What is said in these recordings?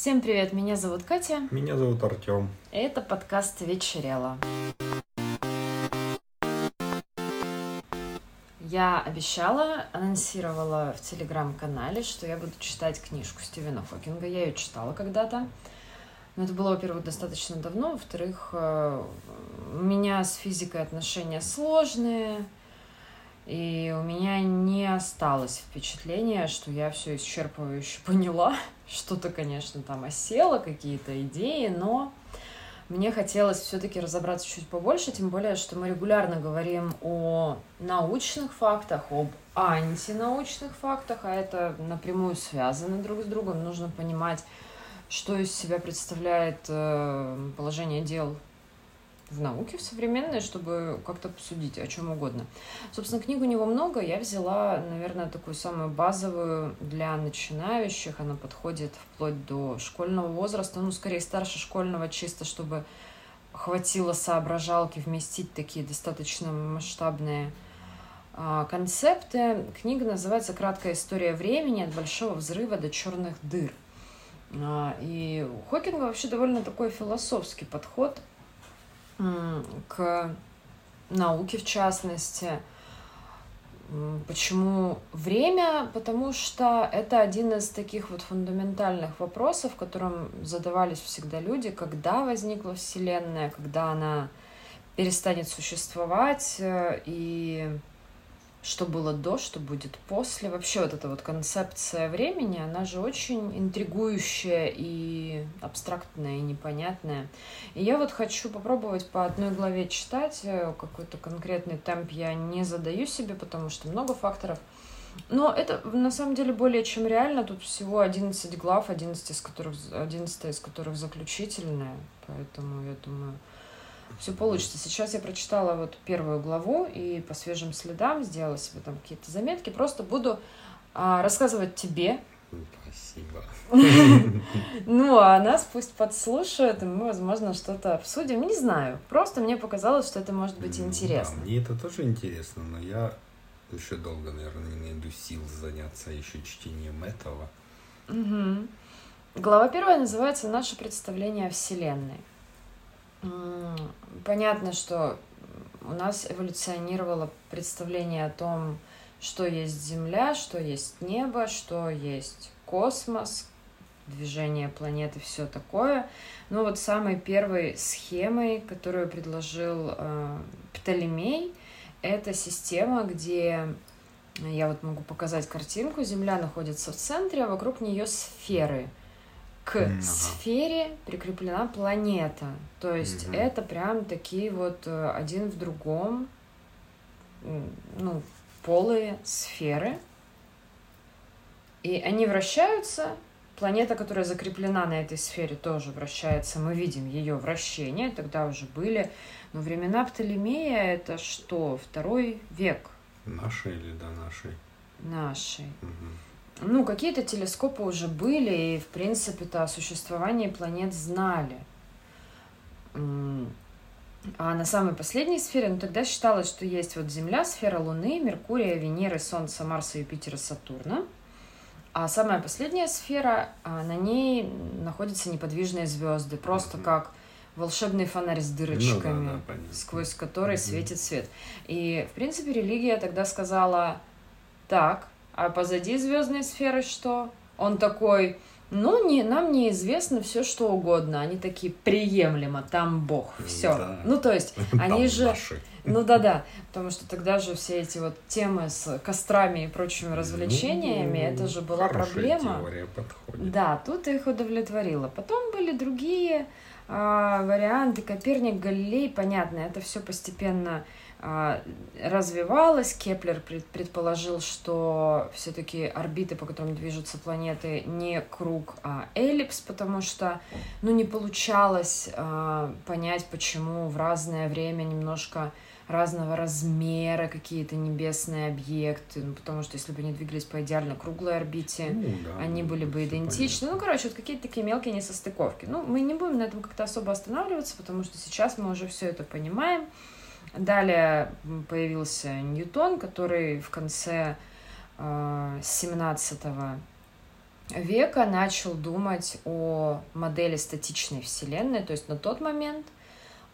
Всем привет, меня зовут Катя. Меня зовут Артем. Это подкаст «Вечерело». Я обещала, анонсировала в телеграм-канале, что я буду читать книжку Стивена Хокинга. Я ее читала когда-то. Но это было, во-первых, достаточно давно. Во-вторых, э, у меня с физикой отношения сложные. И у меня не осталось впечатления, что я все исчерпывающе поняла. Что-то, конечно, там осело, какие-то идеи, но мне хотелось все-таки разобраться чуть побольше, тем более, что мы регулярно говорим о научных фактах, об антинаучных фактах, а это напрямую связано друг с другом. Нужно понимать, что из себя представляет э, положение дел в науке, в современной, чтобы как-то посудить о чем угодно. Собственно, книг у него много. Я взяла, наверное, такую самую базовую для начинающих. Она подходит вплоть до школьного возраста, ну, скорее, старше школьного, чисто чтобы хватило соображалки вместить такие достаточно масштабные а, концепты. Книга называется «Краткая история времени. От большого взрыва до черных дыр». А, и у Хокинга вообще довольно такой философский подход к науке в частности. Почему время? Потому что это один из таких вот фундаментальных вопросов, которым задавались всегда люди, когда возникла Вселенная, когда она перестанет существовать, э, и что было до, что будет после. Вообще вот эта вот концепция времени, она же очень интригующая и абстрактная, и непонятная. И я вот хочу попробовать по одной главе читать, э, какой-то конкретный темп я не задаю себе, потому что много факторов. Но это на самом деле более чем реально. Тут всего 11 глав, 11 из которых, 11 из которых заключительная. Поэтому я думаю, все получится. Сейчас я прочитала вот первую главу и по свежим следам сделала себе там какие-то заметки. Просто буду а, рассказывать тебе. Спасибо. Ну, а нас пусть подслушают, и мы, возможно, что-то обсудим. Не знаю. Просто мне показалось, что это может быть интересно. Да, мне это тоже интересно, но я еще долго, наверное, не найду сил заняться еще чтением этого. Угу. Глава первая называется «Наше представление о Вселенной». Понятно, что у нас эволюционировало представление о том, что есть Земля, что есть небо, что есть космос, движение планеты, все такое. Но вот самой первой схемой, которую предложил э, Птолемей, это система, где я вот могу показать картинку. Земля находится в центре, а вокруг нее сферы к ага. сфере прикреплена планета. То есть угу. это прям такие вот э, один в другом, ну, полые сферы. И они вращаются. Планета, которая закреплена на этой сфере, тоже вращается. Мы видим ее вращение. Тогда уже были. Но времена Птолемея это что? Второй век. Нашей или до нашей? Нашей. Угу. Ну, какие-то телескопы уже были, и, в принципе-то, о существовании планет знали. А на самой последней сфере, ну, тогда считалось, что есть вот Земля, сфера Луны, Меркурия, Венеры, Солнца, Марса, Юпитера, Сатурна. А самая последняя сфера, а на ней находятся неподвижные звезды, просто mm-hmm. как волшебный фонарь с дырочками, ну, да, да, сквозь который mm-hmm. светит свет. И, в принципе, религия тогда сказала, так, а позади звездной сферы что? Он такой, ну, не, нам неизвестно все, что угодно. Они такие, приемлемо, там Бог, все. Да. Ну, то есть, они же... Наши. Ну да, да, потому что тогда же все эти вот темы с кострами и прочими развлечениями, ну, это же была проблема. Да, тут их удовлетворило. Потом были другие а, варианты, Коперник, Галилей, понятно, это все постепенно развивалась. Кеплер предположил, что все-таки орбиты, по которым движутся планеты, не круг, а эллипс, потому что ну, не получалось э, понять, почему в разное время немножко разного размера какие-то небесные объекты, ну, потому что если бы они двигались по идеально круглой орбите, ну, да, они были бы идентичны. Понятно. Ну, короче, вот какие-то такие мелкие несостыковки. Ну, мы не будем на этом как-то особо останавливаться, потому что сейчас мы уже все это понимаем. Далее появился Ньютон, который в конце 17 э, века начал думать о модели статичной Вселенной. То есть на тот момент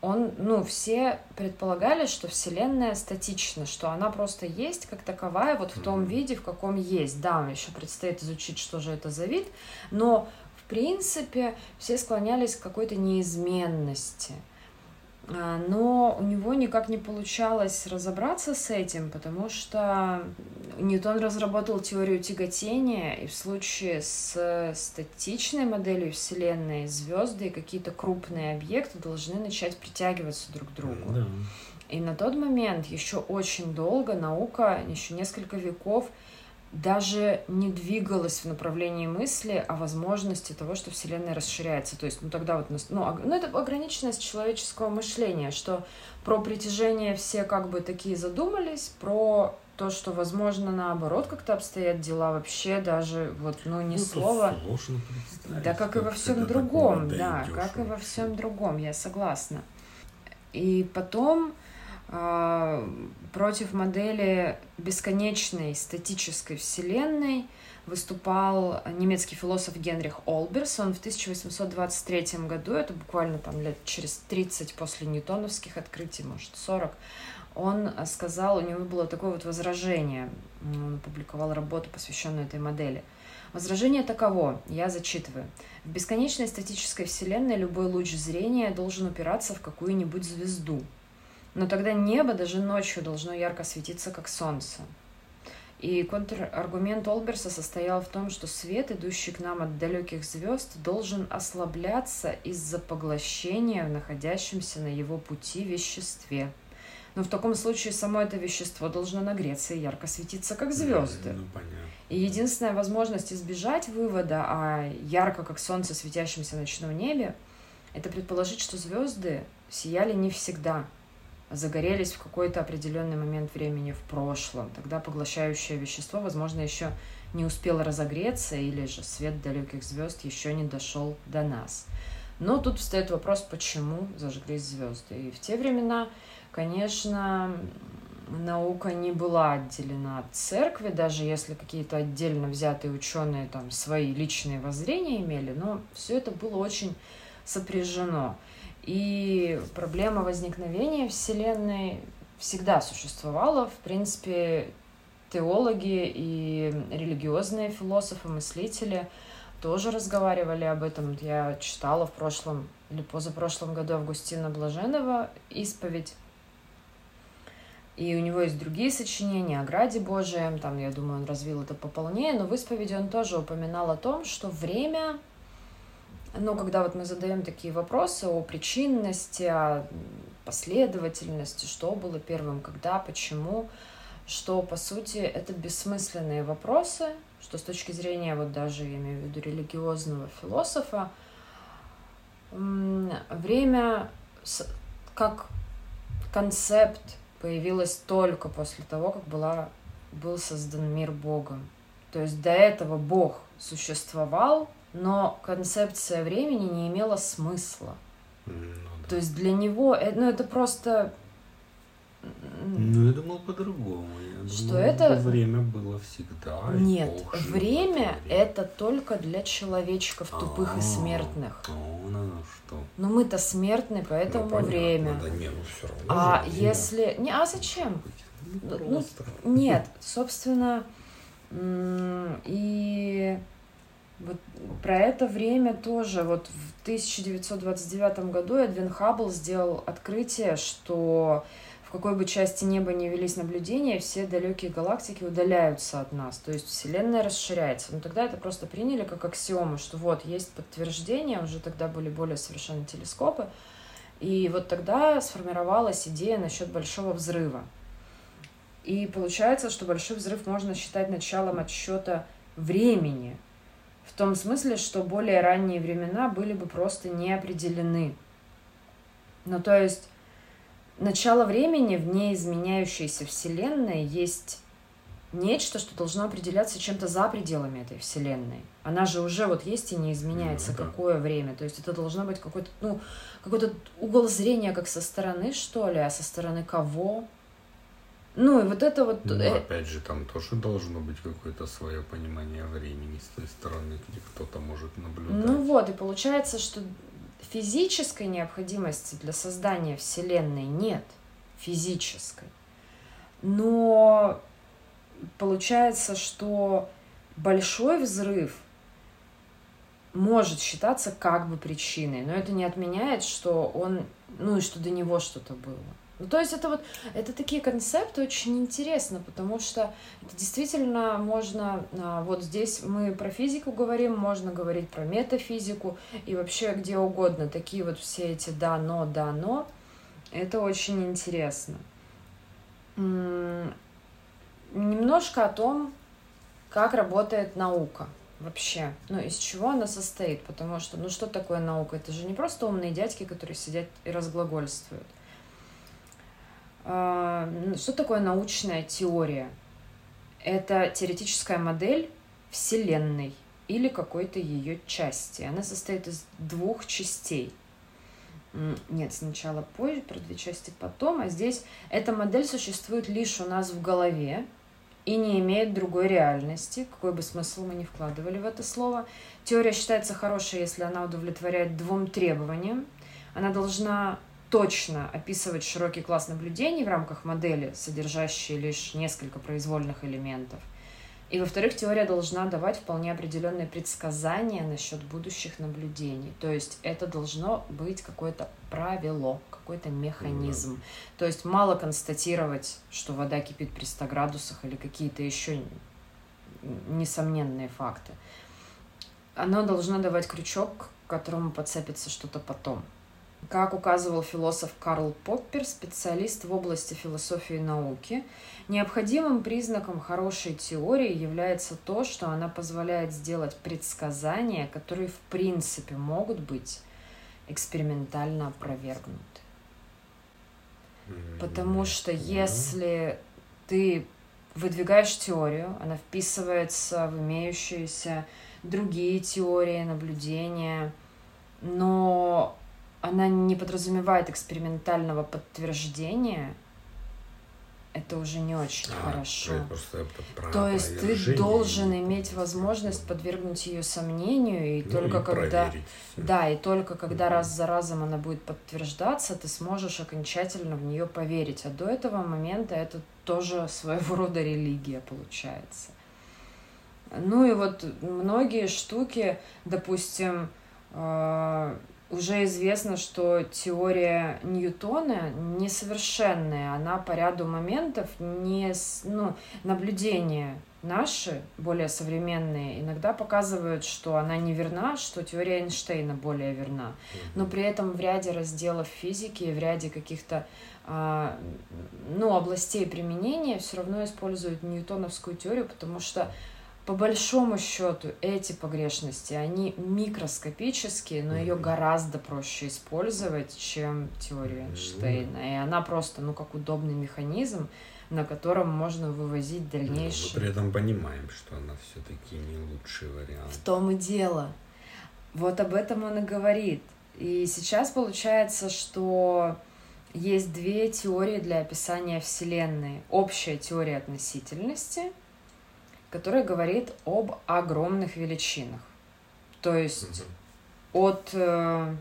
он, ну, все предполагали, что Вселенная статична, что она просто есть как таковая, вот в том виде, в каком есть. Да, еще предстоит изучить, что же это за вид, но в принципе все склонялись к какой-то неизменности – но у него никак не получалось разобраться с этим, потому что Ньютон разработал теорию тяготения, и в случае с статичной моделью Вселенной звезды и какие-то крупные объекты должны начать притягиваться друг к другу. Да. И на тот момент еще очень долго наука, еще несколько веков даже не двигалась в направлении мысли о возможности того, что Вселенная расширяется. То есть, ну тогда вот, ну, ну это ограниченность человеческого мышления, что про притяжение все как бы такие задумались, про то, что, возможно, наоборот как-то обстоят дела, вообще даже вот, ну, ни ну, слова. Да, как и во всем другом, да, как и во всем другом, я согласна. И потом против модели бесконечной статической вселенной выступал немецкий философ Генрих Олберс. Он в 1823 году, это буквально там лет через 30 после ньютоновских открытий, может 40, он сказал, у него было такое вот возражение, он опубликовал работу, посвященную этой модели. Возражение таково, я зачитываю. В бесконечной статической вселенной любой луч зрения должен упираться в какую-нибудь звезду, но тогда небо даже ночью должно ярко светиться, как солнце. И контраргумент Олберса состоял в том, что свет, идущий к нам от далеких звезд, должен ослабляться из-за поглощения в находящемся на его пути веществе. Но в таком случае само это вещество должно нагреться и ярко светиться, как звезды. Ну, и единственная возможность избежать вывода о ярко, как солнце, светящемся ночном небе, это предположить, что звезды сияли не всегда, загорелись в какой-то определенный момент времени в прошлом. Тогда поглощающее вещество, возможно, еще не успело разогреться, или же свет далеких звезд еще не дошел до нас. Но тут встает вопрос, почему зажглись звезды. И в те времена, конечно, наука не была отделена от церкви, даже если какие-то отдельно взятые ученые там свои личные воззрения имели, но все это было очень сопряжено. И проблема возникновения Вселенной всегда существовала. В принципе, теологи и религиозные философы, мыслители тоже разговаривали об этом. Я читала в прошлом или позапрошлом году Августина Блаженного «Исповедь». И у него есть другие сочинения о Граде Божием, там, я думаю, он развил это пополнее, но в исповеди он тоже упоминал о том, что время но когда вот мы задаем такие вопросы о причинности, о последовательности, что было первым, когда, почему, что, по сути, это бессмысленные вопросы, что с точки зрения, вот даже, я имею в виду, религиозного философа, время как концепт появилось только после того, как была, был создан мир Богом. То есть до этого Бог существовал, но концепция времени не имела смысла. Ну, да. То есть для него, э, ну это просто... Ну, я думал по-другому. Я что думал, это... время было всегда. Нет, время это только для человечков тупых А-а-а. и смертных. Ну, что. Но мы-то смертны, поэтому ну, понятно, время. Да, не, ну, все равно а же, если... Не, а зачем? Ну, ну, нет, собственно, и вот про это время тоже. Вот в 1929 году Эдвин Хаббл сделал открытие, что в какой бы части неба ни велись наблюдения, все далекие галактики удаляются от нас. То есть Вселенная расширяется. Но тогда это просто приняли как аксиому, что вот есть подтверждение, уже тогда были более совершенные телескопы. И вот тогда сформировалась идея насчет большого взрыва. И получается, что большой взрыв можно считать началом отсчета времени, в том смысле, что более ранние времена были бы просто не определены. Ну, то есть, начало времени в неизменяющейся Вселенной есть нечто, что должно определяться чем-то за пределами этой Вселенной. Она же уже вот есть и не изменяется mm-hmm. какое время. То есть это должно быть какой-то, ну, какой-то угол зрения как со стороны, что ли, а со стороны кого? Ну, и вот это вот... Ну, опять же, там тоже должно быть какое-то свое понимание времени с той стороны, где кто-то может наблюдать. Ну вот, и получается, что физической необходимости для создания Вселенной нет. Физической. Но получается, что большой взрыв может считаться как бы причиной, но это не отменяет, что он, ну и что до него что-то было. Ну, то есть это вот, это такие концепты очень интересно, потому что это действительно можно, а, вот здесь мы про физику говорим, можно говорить про метафизику и вообще где угодно, такие вот все эти да, но, да, но, это очень интересно. Немножко о том, как работает наука вообще, ну, из чего она состоит, потому что, ну, что такое наука? Это же не просто умные дядьки, которые сидят и разглагольствуют. А, что такое научная теория? Это теоретическая модель Вселенной или какой-то ее части. Она состоит из двух частей. Нет, сначала позже, про две части потом. А здесь эта модель существует лишь у нас в голове и не имеет другой реальности, какой бы смысл мы ни вкладывали в это слово. Теория считается хорошей, если она удовлетворяет двум требованиям. Она должна точно описывать широкий класс наблюдений в рамках модели, содержащей лишь несколько произвольных элементов. И, во-вторых, теория должна давать вполне определенные предсказания насчет будущих наблюдений. То есть это должно быть какое-то правило, какой-то механизм. Mm-hmm. То есть мало констатировать, что вода кипит при 100 градусах или какие-то еще несомненные факты. Оно должно давать крючок, к которому подцепится что-то потом. Как указывал философ Карл Поппер, специалист в области философии и науки, необходимым признаком хорошей теории является то, что она позволяет сделать предсказания, которые в принципе могут быть экспериментально опровергнуты. Потому что если ты выдвигаешь теорию, она вписывается в имеющиеся другие теории, наблюдения, но она не подразумевает экспериментального подтверждения, это уже не очень а, хорошо. То есть ты должен иметь возможность подвергнуть ее сомнению, и ну, только и когда, да, и только когда раз за разом она будет подтверждаться, ты сможешь окончательно в нее поверить. А до этого момента это тоже своего рода религия получается. Ну и вот многие штуки, допустим, а, уже известно, что теория Ньютона несовершенная, она по ряду моментов не, ну, наблюдения наши, более современные, иногда показывают, что она не верна, что теория Эйнштейна более верна. Но при этом в ряде разделов физики, в ряде каких-то а, ну, областей применения все равно используют ньютоновскую теорию, потому что по большому счету эти погрешности, они микроскопические, но ее гораздо проще использовать, чем теорию Эйнштейна. И она просто, ну, как удобный механизм, на котором можно вывозить дальнейшие. Но при этом понимаем, что она все-таки не лучший вариант. В том и дело. Вот об этом он и говорит. И сейчас получается, что есть две теории для описания Вселенной. Общая теория относительности — который говорит об огромных величинах. То есть угу. от э,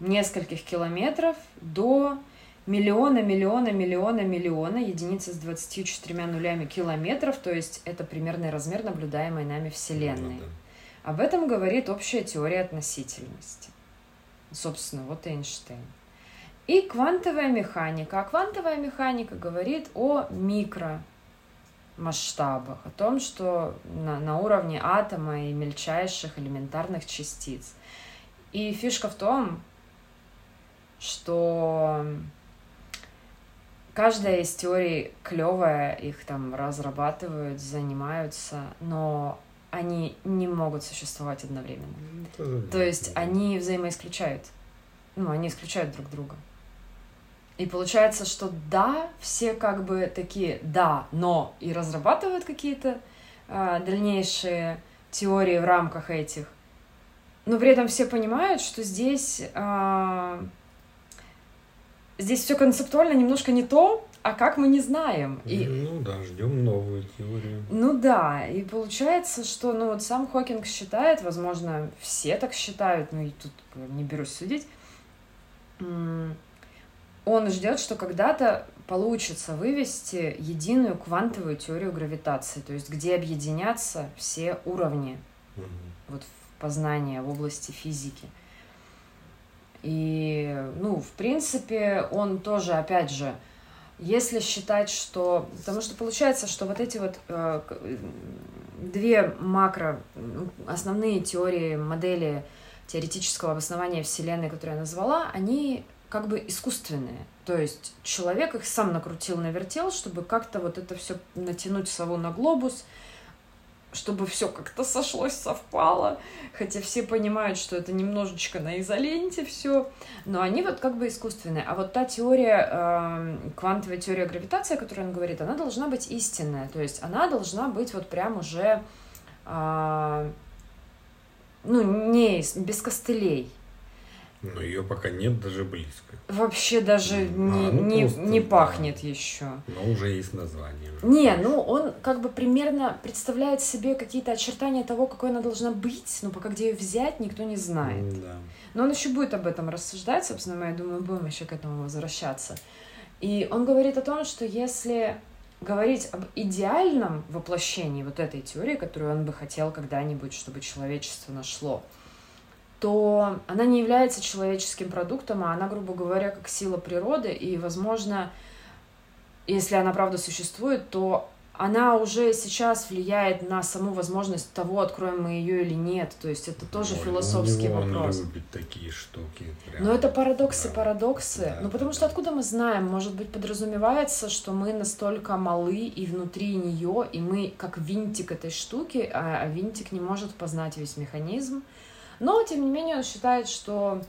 нескольких километров до миллиона, миллиона, миллиона, миллиона, единицы с 24 нулями километров, то есть это примерный размер наблюдаемой нами Вселенной. Ну, да. Об этом говорит общая теория относительности. Собственно, вот Эйнштейн. И квантовая механика. А квантовая механика говорит о микро масштабах, о том, что на, на уровне атома и мельчайших элементарных частиц. И фишка в том, что каждая из теорий клевая, их там разрабатывают, занимаются, но они не могут существовать одновременно. Это... То есть они взаимоисключают. Ну, они исключают друг друга. И получается, что да, все как бы такие да, но и разрабатывают какие-то э, дальнейшие теории в рамках этих. Но при этом все понимают, что здесь, э, здесь все концептуально немножко не то, а как мы не знаем. И, ну да, ждем новую теорию. ну да, и получается, что ну вот сам Хокинг считает, возможно, все так считают, ну и тут не берусь судить, он ждет, что когда-то получится вывести единую квантовую теорию гравитации, то есть где объединятся все уровни Мгм. вот в познания в области физики. И, ну, в принципе, он тоже, опять же, если считать, что... Потому что получается, что вот эти вот э, две макро основные теории, модели теоретического обоснования Вселенной, которые я назвала, они как бы искусственные. То есть человек их сам накрутил, навертел, чтобы как-то вот это все натянуть сову на глобус, чтобы все как-то сошлось, совпало. Хотя все понимают, что это немножечко на изоленте все. Но они вот как бы искусственные. А вот та теория, эм, квантовая теория гравитации, о которой он говорит, она должна быть истинная. То есть она должна быть вот прям уже, а, ну, не без костылей. Но ее пока нет даже близко. Вообще даже А, не, ну не, просто, не да. пахнет еще. Но уже есть название. Не, ну он как бы примерно представляет себе какие-то очертания того, какой она должна быть, но пока где ее взять, никто не знает. Да. Но он еще будет об этом рассуждать, собственно, мы, я думаю, будем еще к этому возвращаться. И он говорит о том, что если говорить об идеальном воплощении вот этой теории, которую он бы хотел когда-нибудь, чтобы человечество нашло, то она не является человеческим продуктом, а она, грубо говоря, как сила природы, и, возможно, если она правда существует, то она уже сейчас влияет на саму возможность того, откроем мы ее или нет. То есть это тоже Ой, философский у него он вопрос. любит такие штуки. прям. Но это парадоксы, Да. парадоксы. Да, ну, потому да, что да. откуда мы знаем? Может быть, подразумевается, что мы настолько малы и внутри нее, и мы как винтик этой штуки, а, а винтик не может познать весь механизм. Но, тем не менее, он считает, что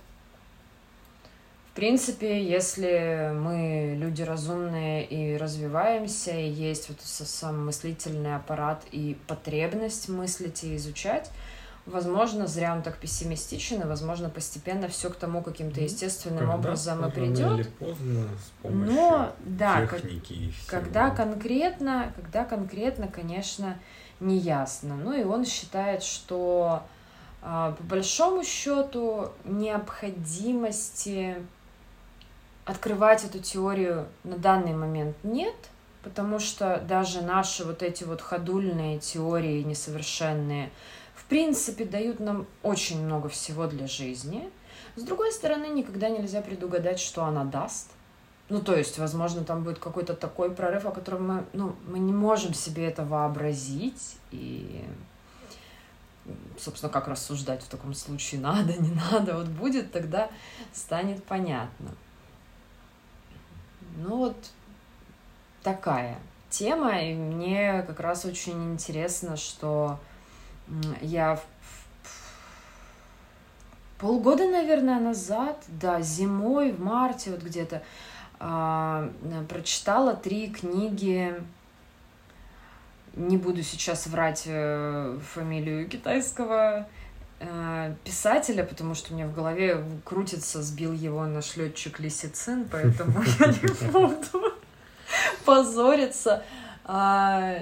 в принципе, если мы люди разумные и развиваемся, и есть вот сам мыслительный аппарат и потребность мыслить и изучать, возможно, зря он так пессимистичен, и, возможно, постепенно все к тому каким-то естественным Когда образом и рано или придет. поздно с помощью Но, да, как- техники и всего. когда конкретно, когда конкретно, конечно, не ясно. Ну и он считает, что по большому счету необходимости открывать эту теорию на данный момент нет, потому что даже наши вот эти вот ходульные теории несовершенные в принципе дают нам очень много всего для жизни. С другой стороны, никогда нельзя предугадать, что она даст. Ну, то есть, возможно, там будет какой-то такой прорыв, о котором мы, ну, мы не можем себе это вообразить. И, собственно, как рассуждать в таком случае, надо, не надо, вот будет, тогда станет понятно. Ну, вот такая тема, и мне как раз очень интересно, что я в- полгода, наверное, назад, да, зимой, в марте вот где-то, э, прочитала три книги. Не буду сейчас врать э, фамилию китайского э, писателя, потому что у меня в голове крутится, сбил его наш летчик Лисицин, поэтому я не буду позориться. А,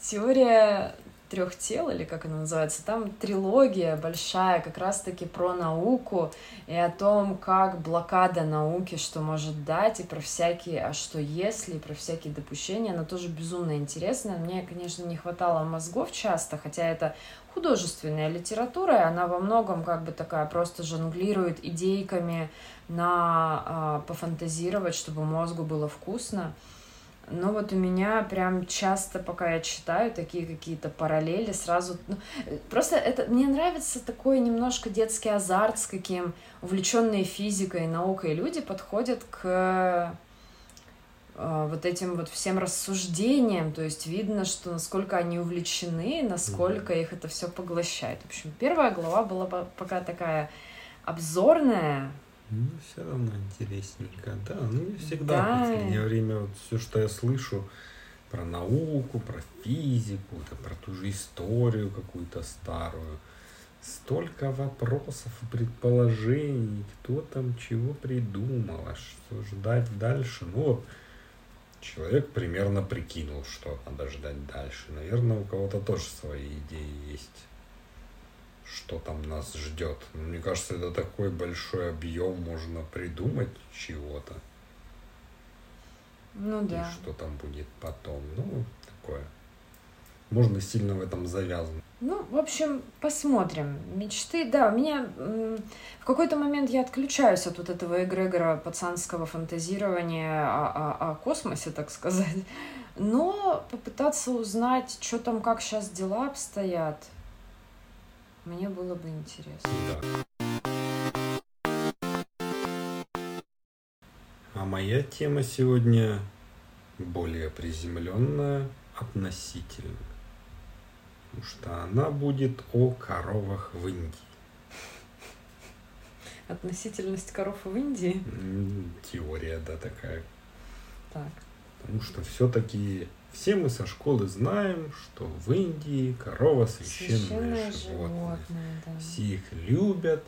Теория трех тел, или как она называется, там трилогия большая, как раз-таки про науку и о том, как блокада науки, что может дать, и про всякие, а что если, и про всякие допущения, она тоже безумно интересная. Мне, конечно, не хватало мозгов часто, хотя это художественная литература, и она во многом как бы такая просто жонглирует идейками на а, пофантазировать, чтобы мозгу было вкусно. Но вот у меня прям часто, пока я читаю такие какие-то параллели, сразу... ну, просто это мне нравится такой немножко детский азарт, с каким увлеченные физикой и наукой люди подходят к э, вот этим вот всем рассуждениям, то есть видно, что насколько они увлечены, насколько их это все поглощает. В общем, первая глава была по- пока такая обзорная, Ну, все равно интересненько, да. Ну, не всегда Да. в последнее время вот все, что я слышу про науку, про физику, да, про ту же историю какую-то старую. Столько вопросов и предположений, кто там чего придумал, а что ждать дальше. Ну, вот человек примерно прикинул, что надо ждать дальше. Наверное, у кого-то тоже свои идеи есть, что там нас ждет. Мне кажется, это такой большой объем, можно придумать чего-то. Ну да. И что там будет потом. Ну, такое. Можно сильно в этом завязан. Ну, в общем, посмотрим. Мечты, да, у меня в какой-то момент я отключаюсь от вот этого эгрегора пацанского фантазирования о, о, о космосе, так сказать. Но попытаться узнать, что там, как сейчас дела обстоят, мне было бы интересно. Да. А моя тема сегодня более приземленная относительно потому что она будет о коровах в Индии. Относительность коров в Индии? Теория, да, такая. Так. Потому что все-таки все мы со школы знаем, что в Индии корова священное, священное животное. животное да. Все их любят,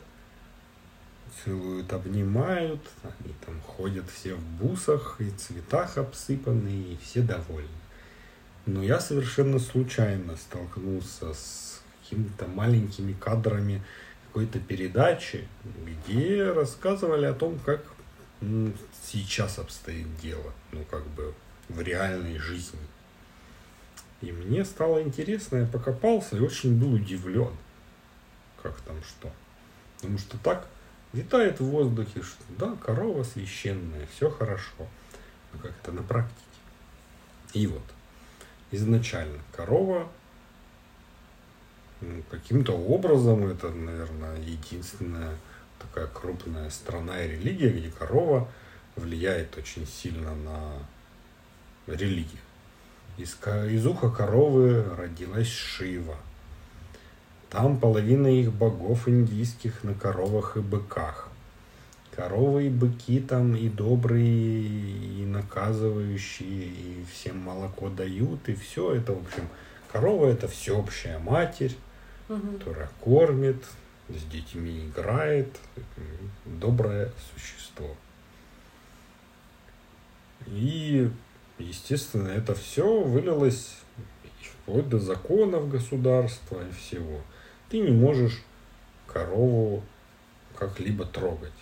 целуют, обнимают, они там ходят все в бусах и цветах обсыпанные, и все довольны. Но я совершенно случайно столкнулся с какими-то маленькими кадрами какой-то передачи, где рассказывали о том, как сейчас обстоит дело, ну как бы в реальной жизни. И мне стало интересно, я покопался и очень был удивлен, как там что. Потому что так витает в воздухе, что да, корова священная, все хорошо. Но как это на практике? И вот, изначально. Корова ну, каким-то образом, это, наверное, единственная такая крупная страна и религия, где корова влияет очень сильно на религию. Из, из уха коровы родилась Шива. Там половина их богов индийских на коровах и быках коровы и быки там и добрые, и наказывающие, и всем молоко дают, и все это, в общем, корова это всеобщая матерь, угу. которая кормит, с детьми играет, доброе существо. И, естественно, это все вылилось вплоть до законов государства и всего. Ты не можешь корову как-либо трогать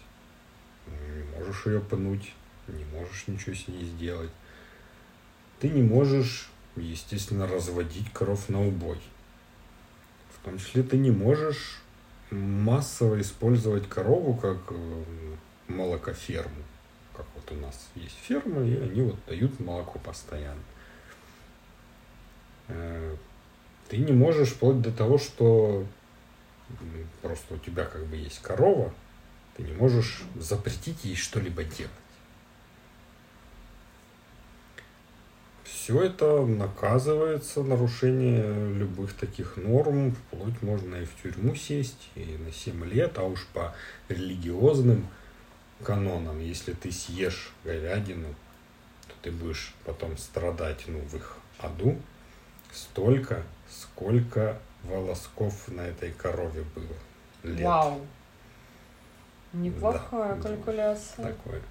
не можешь ее пнуть, не можешь ничего с ней сделать. Ты не можешь, естественно, разводить коров на убой. В том числе ты не можешь массово использовать корову как э, молокоферму. Как вот у нас есть фермы, и они вот дают молоко постоянно. Э, ты не можешь вплоть до того, что просто у тебя как бы есть корова, ты не можешь запретить ей что-либо делать. Все это наказывается, нарушение любых таких норм, вплоть можно и в тюрьму сесть, и на 7 лет, а уж по религиозным канонам, если ты съешь говядину, то ты будешь потом страдать ну, в их аду столько, сколько волосков на этой корове было лет. Вау! Неплохая да, калькуляция. Такое.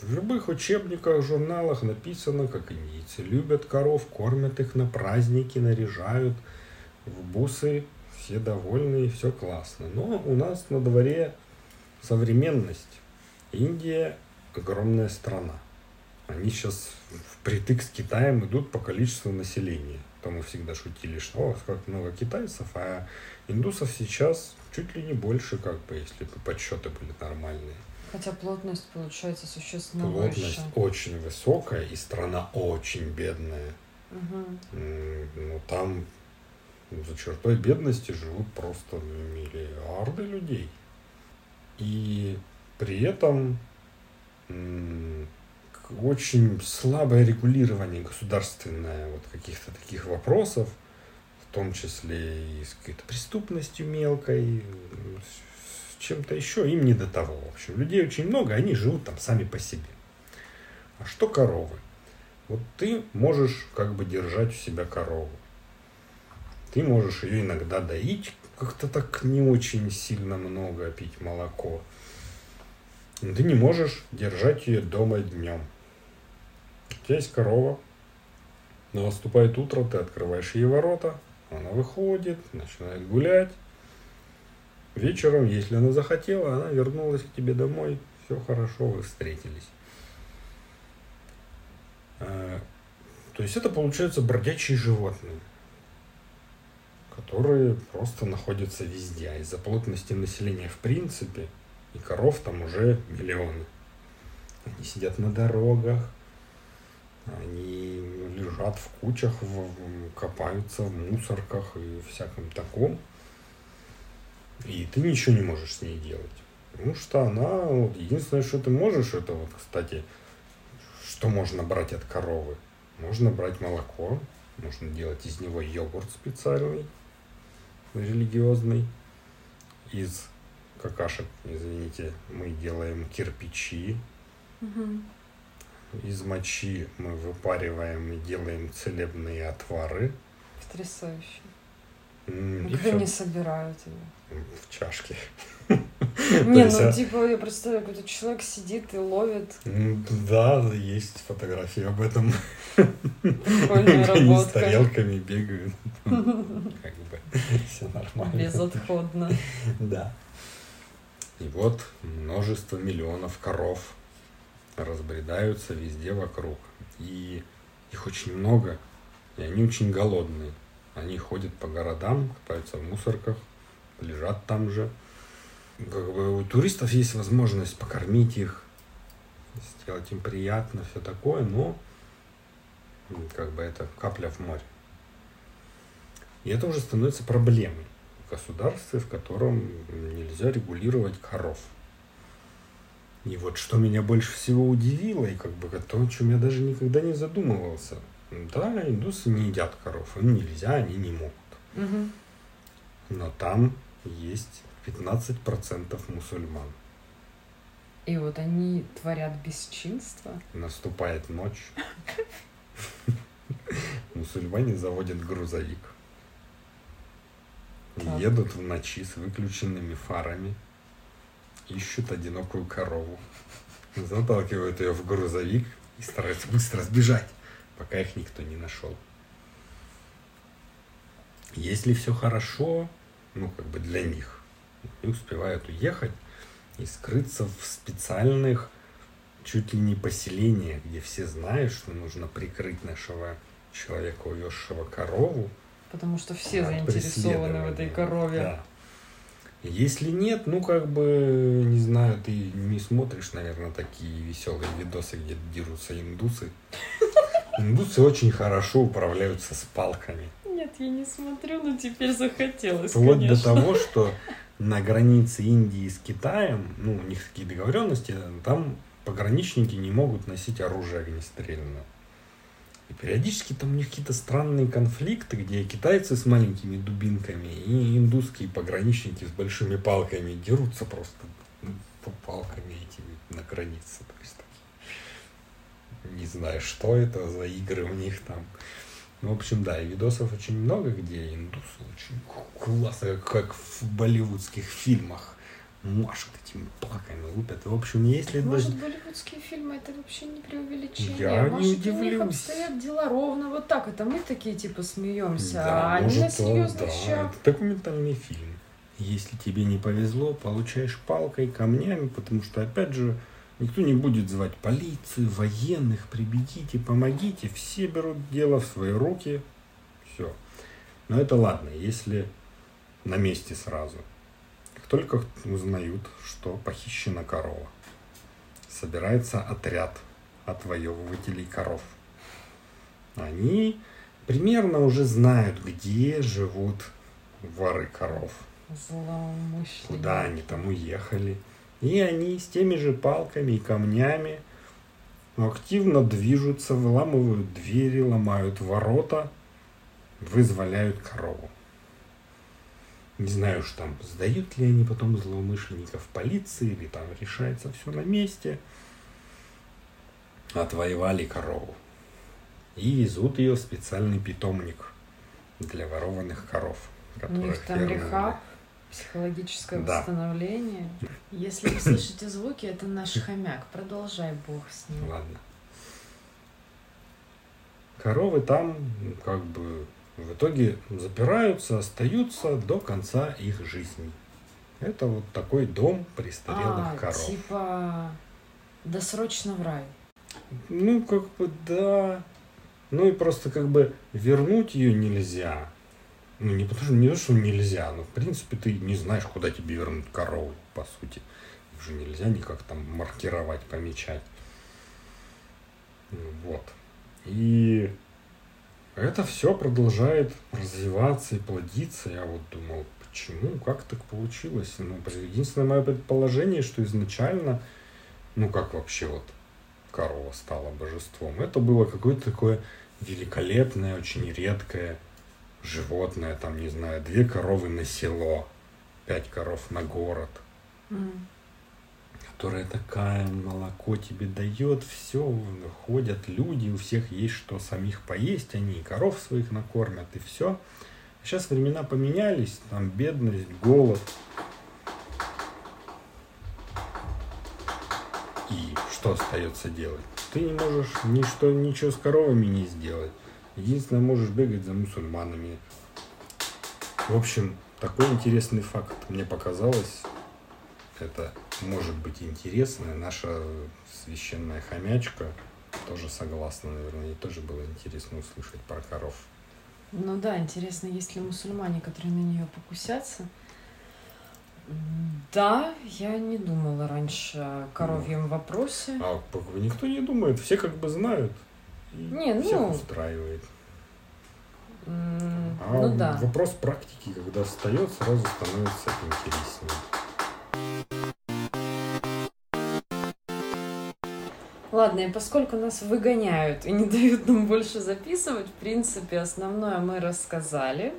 В любых учебниках, журналах написано, как индийцы любят коров, кормят их на праздники, наряжают в бусы, все довольны все классно. Но у нас на дворе современность. Индия огромная страна. Они сейчас впритык с Китаем идут по количеству населения. То мы всегда шутили, что о, как много китайцев, а индусов сейчас чуть ли не больше, как бы, если бы подсчеты были нормальные. Хотя плотность получается существенно плотность выше. очень высокая и страна очень бедная. Угу. Ну там за чертой бедности живут просто миллиарды людей. И при этом очень слабое регулирование государственное вот каких-то таких вопросов, в том числе и с какой-то преступностью мелкой, с чем-то еще, им не до того. В общем, людей очень много, они живут там сами по себе. А что коровы? Вот ты можешь как бы держать у себя корову. Ты можешь ее иногда доить, как-то так не очень сильно много пить молоко. Ты не можешь держать ее дома днем. У тебя есть корова, но наступает утро, ты открываешь ей ворота, она выходит, начинает гулять. Вечером, если она захотела, она вернулась к тебе домой, все хорошо, вы встретились. А, то есть это получается бродячие животные, которые просто находятся везде. А из-за плотности населения в принципе, и коров там уже миллионы. Они сидят на дорогах, они лежат в кучах, в, копаются в мусорках и всяком таком. И ты ничего не можешь с ней делать. Потому что она, вот, единственное, что ты можешь, это вот, кстати, что можно брать от коровы? Можно брать молоко, можно делать из него йогурт специальный, религиозный. Из какашек, извините, мы делаем кирпичи. Угу. Из мочи мы выпариваем и делаем целебные отвары. Потрясающе. Как они собирают его? В чашке. Не, ну а типа я представляю, какой-то человек сидит и ловит. Да, есть фотографии об этом. Они с тарелками бегают. Как бы все нормально. Безотходно. Да. И вот множество миллионов коров разбредаются везде вокруг. И их очень много, и они очень голодные. Они ходят по городам, копаются в мусорках, лежат там же. Как бы у туристов есть возможность покормить их, сделать им приятно, все такое, но как бы это капля в море. И это уже становится проблемой в государстве, в котором нельзя регулировать коров. И вот что меня больше всего удивило, и как бы то, о чем я даже никогда не задумывался. Да, индусы не едят коров, им нельзя, они не могут. Угу. Но там есть 15% мусульман. И вот они творят бесчинство. Наступает ночь. Мусульмане заводят грузовик. Едут в ночи с выключенными фарами ищут одинокую корову, заталкивают ее в грузовик и стараются быстро сбежать, пока их никто не нашел. Если все хорошо, ну как бы для них, они успевают уехать и скрыться в специальных чуть ли не поселениях, где все знают, что нужно прикрыть нашего человека, увезшего корову. Потому что все заинтересованы в этой корове. Да. Если нет, ну как бы, не знаю, ты не смотришь, наверное, такие веселые видосы, где дерутся индусы. Индусы очень хорошо управляются с палками. Нет, я не смотрю, но теперь захотелось, Вплоть конечно. до того, что на границе Индии с Китаем, ну, у них такие договоренности, там пограничники не могут носить оружие огнестрельное. И периодически там у них какие-то странные конфликты, где китайцы с маленькими дубинками и индусские пограничники с большими палками дерутся просто ну, палками этими на границе. То есть, не знаю, что это за игры у них там. Ну, в общем, да, и видосов очень много, где индусы очень классно, как в болливудских фильмах машут этими плаками, лупят. В общем, если... Может, даже... болливудские фильмы это вообще не преувеличение? Я может, не удивлюсь. у них обстоят дела ровно вот так. Это мы такие типа смеемся, да, а они на серьезных да, щах. Это документальный фильм. Если тебе не повезло, получаешь палкой, камнями, потому что, опять же, никто не будет звать полицию, военных, прибегите, помогите. Все берут дело в свои руки. Все. Но это ладно, если на месте сразу – только узнают, что похищена корова. Собирается отряд отвоевывателей коров. Они примерно уже знают, где живут воры коров. Куда они там уехали. И они с теми же палками и камнями активно движутся, выламывают двери, ломают ворота, вызволяют корову. Не знаю, что там, сдают ли они потом злоумышленников полиции, или там решается все на месте. Отвоевали корову. И везут ее в специальный питомник для ворованных коров. У них там рехаб? Психологическое да. восстановление. Если вы слышите звуки, это наш хомяк. Продолжай, Бог с ним. Ладно. Коровы там как бы в итоге запираются, остаются до конца их жизни. Это вот такой дом престарелых а, коров. Типа досрочно в рай. Ну, как бы да. Ну и просто как бы вернуть ее нельзя. Ну, не потому что не то, что нельзя, но в принципе ты не знаешь, куда тебе вернуть корову, по сути. Их же нельзя никак там маркировать, помечать. Вот. И это все продолжает развиваться и плодиться. Я вот думал, почему, как так получилось? Ну, единственное мое предположение, что изначально, ну как вообще вот корова стала божеством, это было какое-то такое великолепное, очень редкое животное, там, не знаю, две коровы на село, пять коров на город, mm. которая такая молоко тебе дает, все, ходят люди, у всех есть что самих поесть, они и коров своих накормят, и все. Сейчас времена поменялись, там бедность, голод. И что остается делать? Ты не можешь ничто, ничего с коровами не сделать. Единственное, можешь бегать за мусульманами. В общем, такой интересный факт мне показалось. Это может быть интересно. Наша священная хомячка тоже согласна, наверное. Ей тоже было интересно услышать про коров. Ну да, интересно, есть ли мусульмане, которые на нее покусятся. Да, я не думала раньше о коровьем ну, вопросе. А никто не думает, все как бы знают. Не, ну... Всех устраивает. Mm, а ну да. вопрос практики, когда встает, сразу становится интереснее. Ладно, и поскольку нас выгоняют и не дают нам больше записывать, в принципе, основное мы рассказали.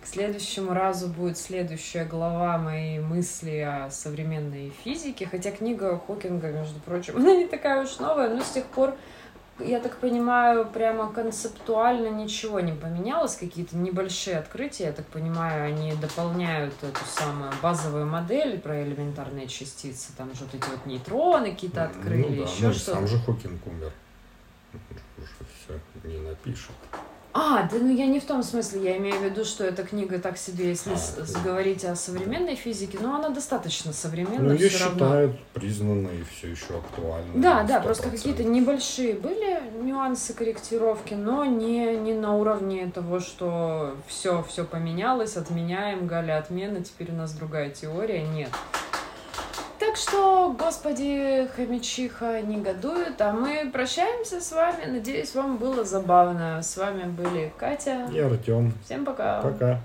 К следующему разу будет следующая глава моей мысли о современной физике, хотя книга Хокинга, между прочим, она не такая уж новая, но с тех пор я так понимаю, прямо концептуально ничего не поменялось, какие-то небольшие открытия, я так понимаю, они дополняют эту самую базовую модель про элементарные частицы, там же вот эти вот нейтроны какие-то открыли, ну, да, еще ну, что-то. Сам же Хокинг умер. Уже все не напишет. А, да ну я не в том смысле, я имею в виду, что эта книга так себе, если а, говорить о современной физике, но она достаточно современная. Ну, ее считают равно. признанной и все еще актуальной. Да, да, просто какие-то небольшие были нюансы корректировки, но не, не на уровне того, что все, все поменялось, отменяем, Галя отмена, теперь у нас другая теория, нет. Так что, господи, хомячиха негодует, а мы прощаемся с вами. Надеюсь, вам было забавно. С вами были Катя и Артем. Всем пока. Пока.